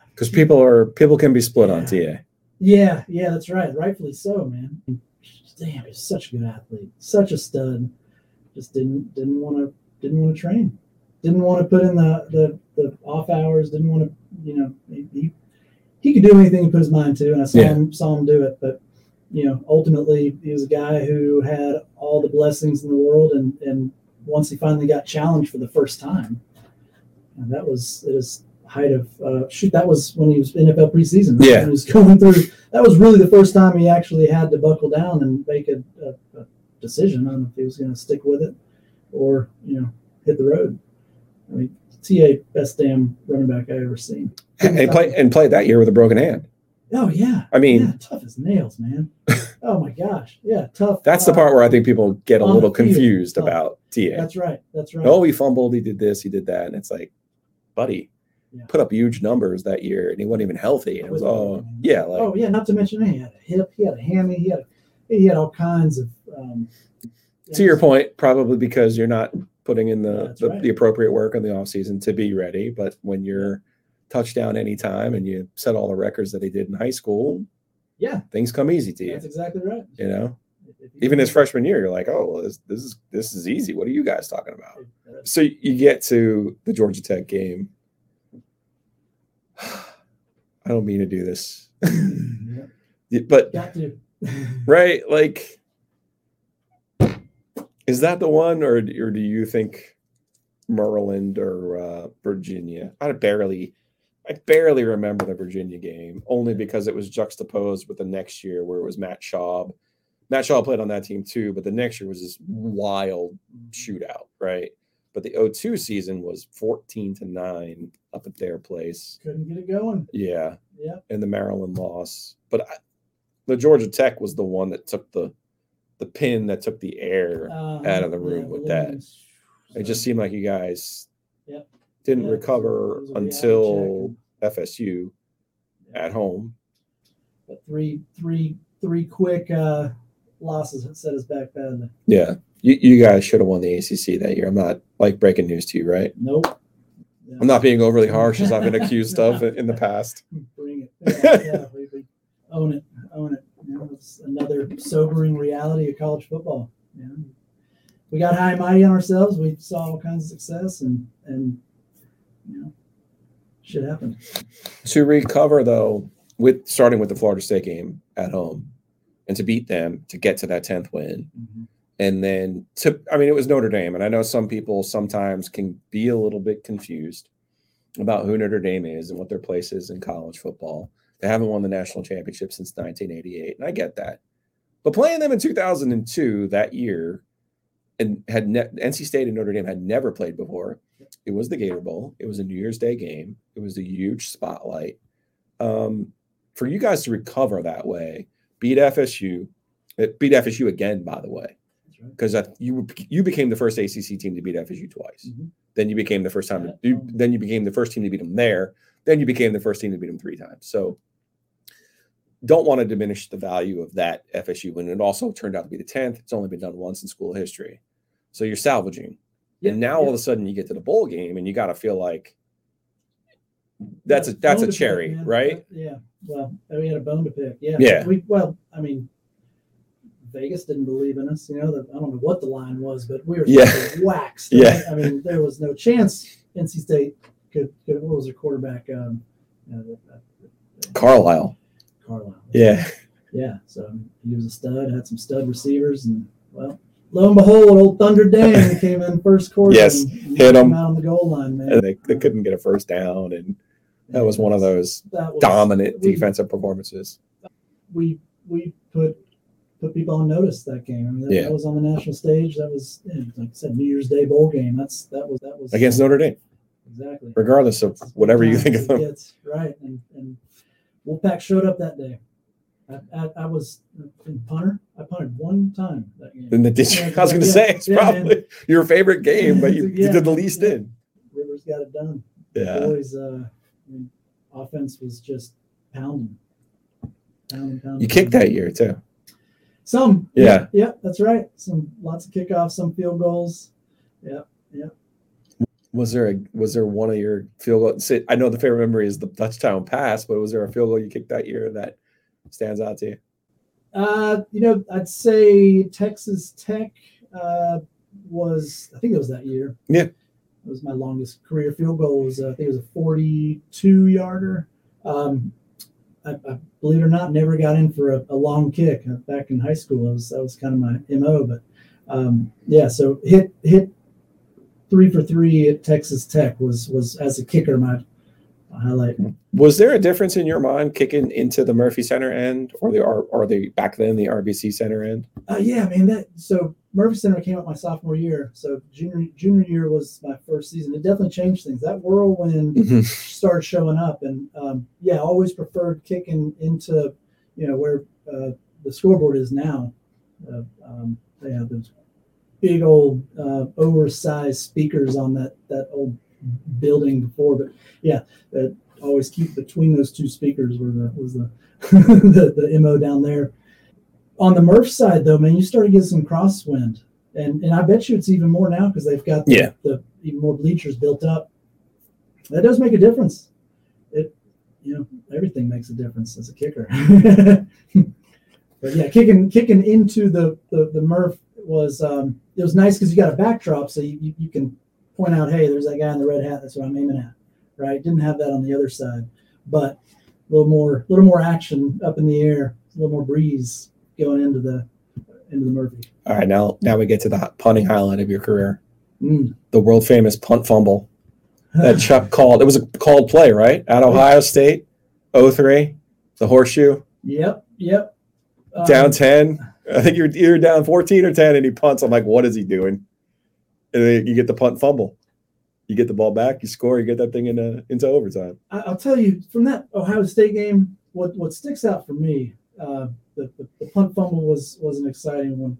Because people are people can be split on TA. Yeah, yeah, that's right. Rightfully so, man. Damn, he's such a good athlete, such a stud. Just didn't didn't want to didn't want to train, didn't want to put in the the, the off hours. Didn't want to, you know, he, he he could do anything he put his mind to, and I saw Yeah. him saw him do it. But you know, ultimately, he was a guy who had all the blessings in the world, and and once he finally got challenged for the first time, and that was it was height of uh, shoot. That was when he was NFL preseason. right? Yeah. He was going through. That was really the first time he actually had to buckle down and make a, a, a decision on if he was going to stick with it or you know hit the road. I mean, TA best damn running back I ever seen. And he played and played that year with a broken hand. Oh yeah. I mean, yeah, tough as nails, man. oh my gosh, yeah, tough. that's the uh, part where I think people get a little the confused about TA. That's right. That's right. Oh, he fumbled, he did this, he did that. And it's like, buddy, Yeah. put up huge numbers that year and he wasn't even healthy. And it was With- oh yeah, like oh yeah. Not to mention he had a hip, he had a hammy, he had he had all kinds of. Um, to your point, probably because you're not putting in the, that's the, right. the appropriate work in the offseason to be ready. But when you're touchdown anytime and you set all the records that he did in high school, Yeah, things come easy to you. that's exactly right. You know, If- if you even his freshman year, you're like, oh, well, this, this is this is easy. What are you guys talking about? So you get to the Georgia Tech game. I don't mean to do this, yeah, but right, like, is that the one, or or do you think Maryland or uh, Virginia? I barely, I barely remember the Virginia game, only because it was juxtaposed with the next year where it was Matt Schaub. Matt Schaub played on that team too, but the next year was this wild shootout, right? But the 02 season was 14 to 9 up at their place. Couldn't get it going. Yeah. Yeah. And the Maryland loss. But I, the Georgia Tech was the one that took the the pin that took the air Uh, out of the room with that. It just seemed like you guys Yep. Didn't Yeah, a- recover it a reality until. FSU at home. But three, three, three quick uh, losses that set us back badly. Yeah. You, you guys should have won the ACC that year. I'm not like breaking news to you, right? Nope. Yeah. I'm not being overly harsh as I've been accused of in the past. Bring it. Yeah, yeah, we, we own it. Own it. You know, it's another sobering reality of college football. You know, we got high and mighty on ourselves. We saw all kinds of success, and and you know, shit happened. to recover though with starting with the Florida State game at home and to beat them to get to that 10th win mm-hmm. and then to I mean it was Notre Dame and I know some people sometimes can be a little bit confused about who Notre Dame is and what their place is in college football. They haven't won the national championship since 1988 and I get that. But playing them in 2002 that year and had ne- NC State and Notre Dame had never played before. It was the Gator Bowl. It was a New Year's Day game. It was a huge spotlight. Um, for you guys to recover that way, beat FSU, uh, beat FSU again, by the way, That's right. because you you became the first ACC team to beat FSU twice. Mhm. Then you became the first time. To, you, then you became the first team to beat them there. Then you became the first team to beat them three times. So don't want to diminish the value of that FSU win. It also turned out to be the tenth. It's only been done once in school history. So you're salvaging. Yeah, and now all of a sudden you get to the bowl game and you got to feel like that's a that's a to pick, cherry, right? Yeah. Well, we had a bone to pick. Yeah. Yeah. We well, I mean, Vegas didn't believe in us. You know, the, I don't know what the line was, but we were Yeah. waxed. Yeah. I mean, there was no chance NC State could. could what was their quarterback? Um, uh, uh, Carlyle. Carlyle. Yeah. Yeah. So he was a stud. Had some stud receivers, and well, lo and behold, old Thunder Dan came in first quarter. Yes, and hit him. out on the goal line, man. And they, they couldn't get a first down and that was one of those was- dominant we- defensive performances. we we put put people on notice that game. I mean, that, Yeah. that was on the national stage. That was, like I said, New Year's Day bowl game. That's that was that was Against Notre Dame, exactly. regardless of whatever you think of it them. gets, right? And and Wolfpack showed up that day. I, I, I was in punter. I punted one time that game. Then the did you, I was going to yeah, say it's yeah, man. probably your favorite game, but you, you did the least yeah. in. Rivers got it done. Yeah. Boys, uh, I mean, offense was just pounding. Pounding, pounding. You kicked that year too. Some. Yeah. Yeah, that's right. Some lots of kickoffs, some field goals. Yeah. Yeah. Was there a was there one of your field goals? I know the favorite memory is the touchdown pass, but was there a field goal you kicked that year that stands out to you? Uh, you know, I'd say Texas Tech uh, was. I think it was that year. Yeah. It was my longest career field goal. Was uh, I think it was a 42 yarder. Um, I, I believe it or not, never got in for a, a long kick uh, back in high school. That was, that was kind of my mo. But um, yeah, so hit hit three for three at Texas Tech was was as a kicker my, highlight. Was there a difference in your mind kicking into the Murphy Center end or the or, the back then the RBC Center end? Uh, yeah, man. That so Murphy Center came out my sophomore year. So junior junior year was my first season. It definitely changed things. That whirlwind Mhm. started showing up, and um, yeah, always preferred kicking into you know where uh, the scoreboard is now. Uh, um, they have those big old uh, oversized speakers on that that old building before, but yeah, that always keep between those two speakers were the was the the, the mo down there on the Murph side, though, man, you started getting some crosswind, and and I bet you it's even more now because they've got the, Yeah. the even more bleachers built up. That does make a difference. It, you know, everything makes a difference as a kicker. but yeah, kicking kicking into the the, the Murph was um, it was nice because you got a backdrop, so you, you you can point out, hey, there's that guy in the red hat. That's what I'm aiming at. Right? Didn't have that on the other side, but a little more a little more action up in the air, a little more breeze going into the into the Murphy. All right, now now we get to the punting highlight of your career, Mm. the world famous punt fumble that Chuck called. It was a called play, right? At Ohio State, 03, the horseshoe, Yep, yep. Um, down 10. I think you're either down 14 or 10, and he punts. I'm like, what is he doing? And then you get the punt fumble. You get the ball back, you score, you get that thing into into overtime. I'll tell you from that Ohio State game, what what sticks out for me, uh, the, the the punt fumble was was an exciting one.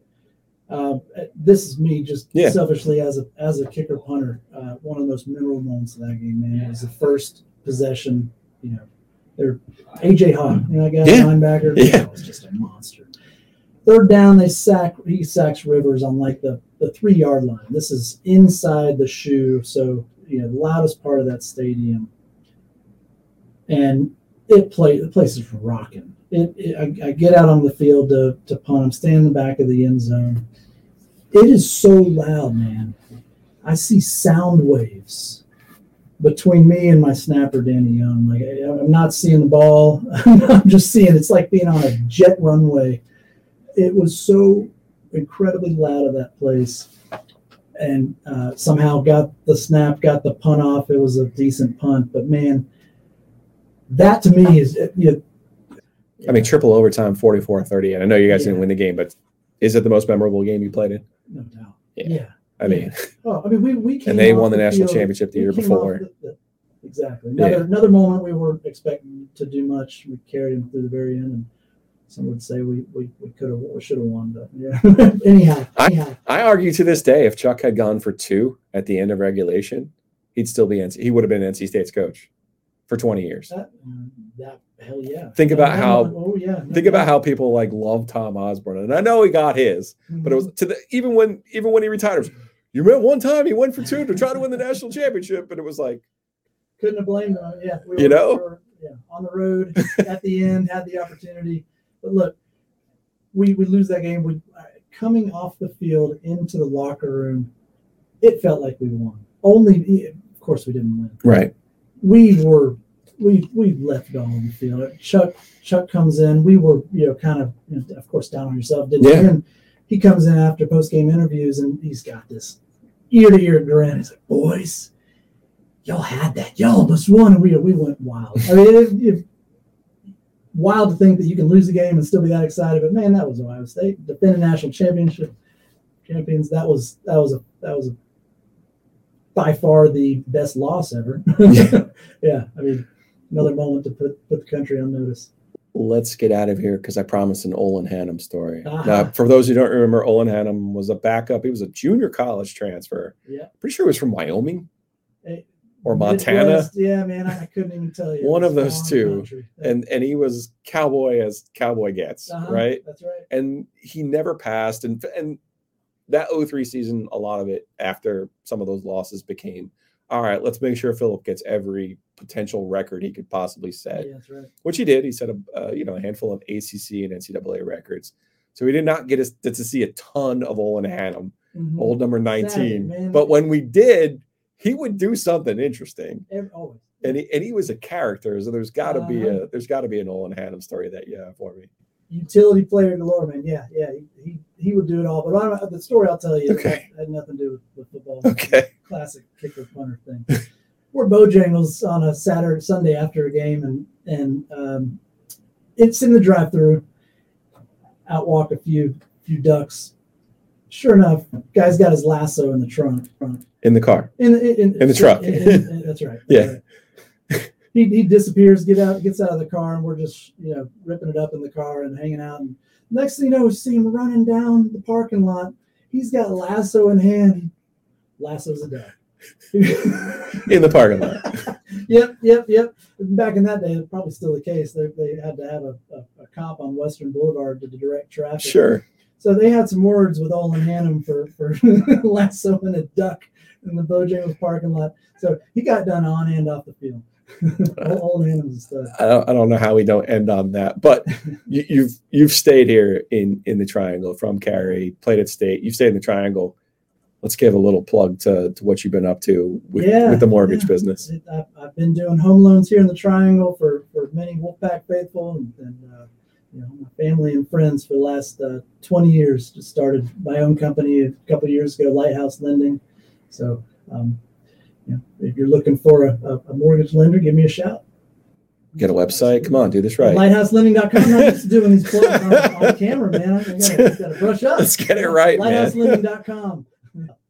Uh, this is me just Yeah. selfishly as a as a kicker punter. Uh, one of the most memorable moments of that game, man. It was the first possession. You know, they're AJ Hawk, you know, that guy Yeah. linebacker. Yeah. That was just a monster. Third down, they sack. He sacks Rivers on like the the three yard line. This is inside the shoe, so you know the loudest part of that stadium and it play the place is rocking. It, it I, I get out on the field to to punt. I'm standing in the back of the end zone. It is so loud, man. I see sound waves between me and my snapper, Danny Young. Like I, I'm not seeing the ball. I'm just seeing. It's like being on a jet runway. It was so incredibly loud of that place, and uh, somehow got the snap, got the punt off. It was a decent punt, but man, that to me is you know, I mean, triple overtime, 44 30. And I know you guys Yeah. didn't win the game, but is it the most memorable game you played in? no doubt. Yeah. Yeah. I mean, Oh, I mean, we we and they won the national field- championship the year before. the- the- exactly. Another Yeah. another moment we weren't expecting to do much. We carried them through the very end, and some would say we we, we could have we should have won, but yeah. anyhow, I- anyhow, I argue to this day, if Chuck had gone for two at the end of regulation, he'd still be NC. He would have been NC State's coach for 20 years. that mm, that hell yeah. Think about That how- oh, oh yeah. Think about how people like love Tom Osborne, and I know he got his, but it was mm-hmm. to the even when even when he retired, you remember one time he went for two to try to win the national championship, and it was like, couldn't have blamed him. Yeah, we You know? we were, yeah, on the road at the end, had the opportunity. But look, we we lose that game. We uh, coming off the field into the locker room, it felt like we won. Only, of course, we didn't win. right, We were we we left it all on the field. Chuck Chuck comes in. We were you know kind of you know, of course down on yourself. Didn't Yeah. win. He comes in after post game interviews and he's got this ear to ear grin. He's like, boys y'all had that. Y'all almost won, and we we went wild. I mean, it, it, wild to think that you can lose a game and still be that excited. But man, that was Ohio State defending national championship champions. That was that was a that was a, by far the best loss ever. Yeah. yeah, I mean, another moment to put put the country on notice. let's get out of here because I promised an Olin Hannum story. Uh-huh. Now, for those who don't remember, Olin Hannum was a backup. He was a junior college transfer. Yeah. Pretty sure he was from Wyoming or Montana. Midwest, yeah, man, I, couldn't even tell you. One of those two. Yeah. And and he was cowboy as cowboy gets, Uh-huh, right? That's right. And he never passed. And and that 03 season, a lot of it after some of those losses became, all right, let's make sure Philip gets every potential record he could possibly set. Yeah, that's right. which he did. He set a uh, you know a handful of ACC and NCAA records. So we did not get us to, see a ton of Olin Hannum, Mhm. old number 19. man. but when we did, he would do something interesting. Every, always. And he, and he was a character. So there's got to be Uh-huh. a there's got to be an Olin Hannum story that you have for me. utility player galore, man. Yeah, yeah, he, he, he would do it all. But I don't, the story I'll tell you Okay. had, nothing to do with, with football. Okay. Classic kicker punter thing. We're Bojangles on a Saturday, Sunday after a game, and and um, it's in the drive-through. Out walk a few few ducks. Sure enough, guy's got his lasso in the trunk. In the car. In the in, In the truck. in- in- that's right. Yeah. He, he disappears, get out, gets out of the car, and we're just you know ripping it up in the car and hanging out. And next thing you know, we see him running down the parking lot. He's got lasso in hand. Lasso's a duck. In the parking lot. yep, yep, yep. Back in that day, probably still the case. They, they had to have a, a, a cop on Western Boulevard to direct traffic. Sure. So they had some words with Olin Hannum for for lassoing a duck in the Bojangles parking lot. So he got done on and off the field. Olin Hannum's stud. I don't, I don't know how we don't end on that, but you, you've you've stayed here in in the triangle from Cary, played at state. You've stayed in the triangle. Let's give a little plug to, to what you've been up to with, Yeah, with the mortgage yeah. business. I've, I've been doing home loans here in the Triangle for, for many Wolfpack faithful and, and uh, you know my family and friends for the last uh, 20 years. Just started my own company a couple years ago, Lighthouse Lending. So, um, you know, if you're looking for a, a, mortgage lender, give me a shout. Get a website. Come on, do this right. LighthouseLending.com. I'm not used to doing these plugs on, on camera, man. I gotta, gotta brush up. Let's get it right, man. LighthouseLending.com.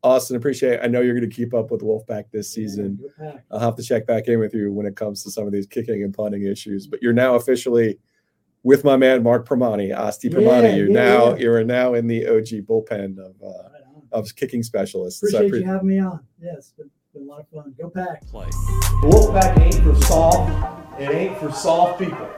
Austin, appreciate. It. I know you're going to keep up with Wolfpack this season. Wolfpack. I'll have to check back in with you when it comes to some of these kicking and punting issues. But you're now officially with my man Mark Primanti, Asti Primanti. Yeah, you're yeah, now yeah. you are now in the OG bullpen of uh, Right of kicking specialists. So Appreciate pre- you having me on. Yeah, been, been a lot of fun. Go Pack. Play. Wolfpack ain't for soft. It ain't for soft people.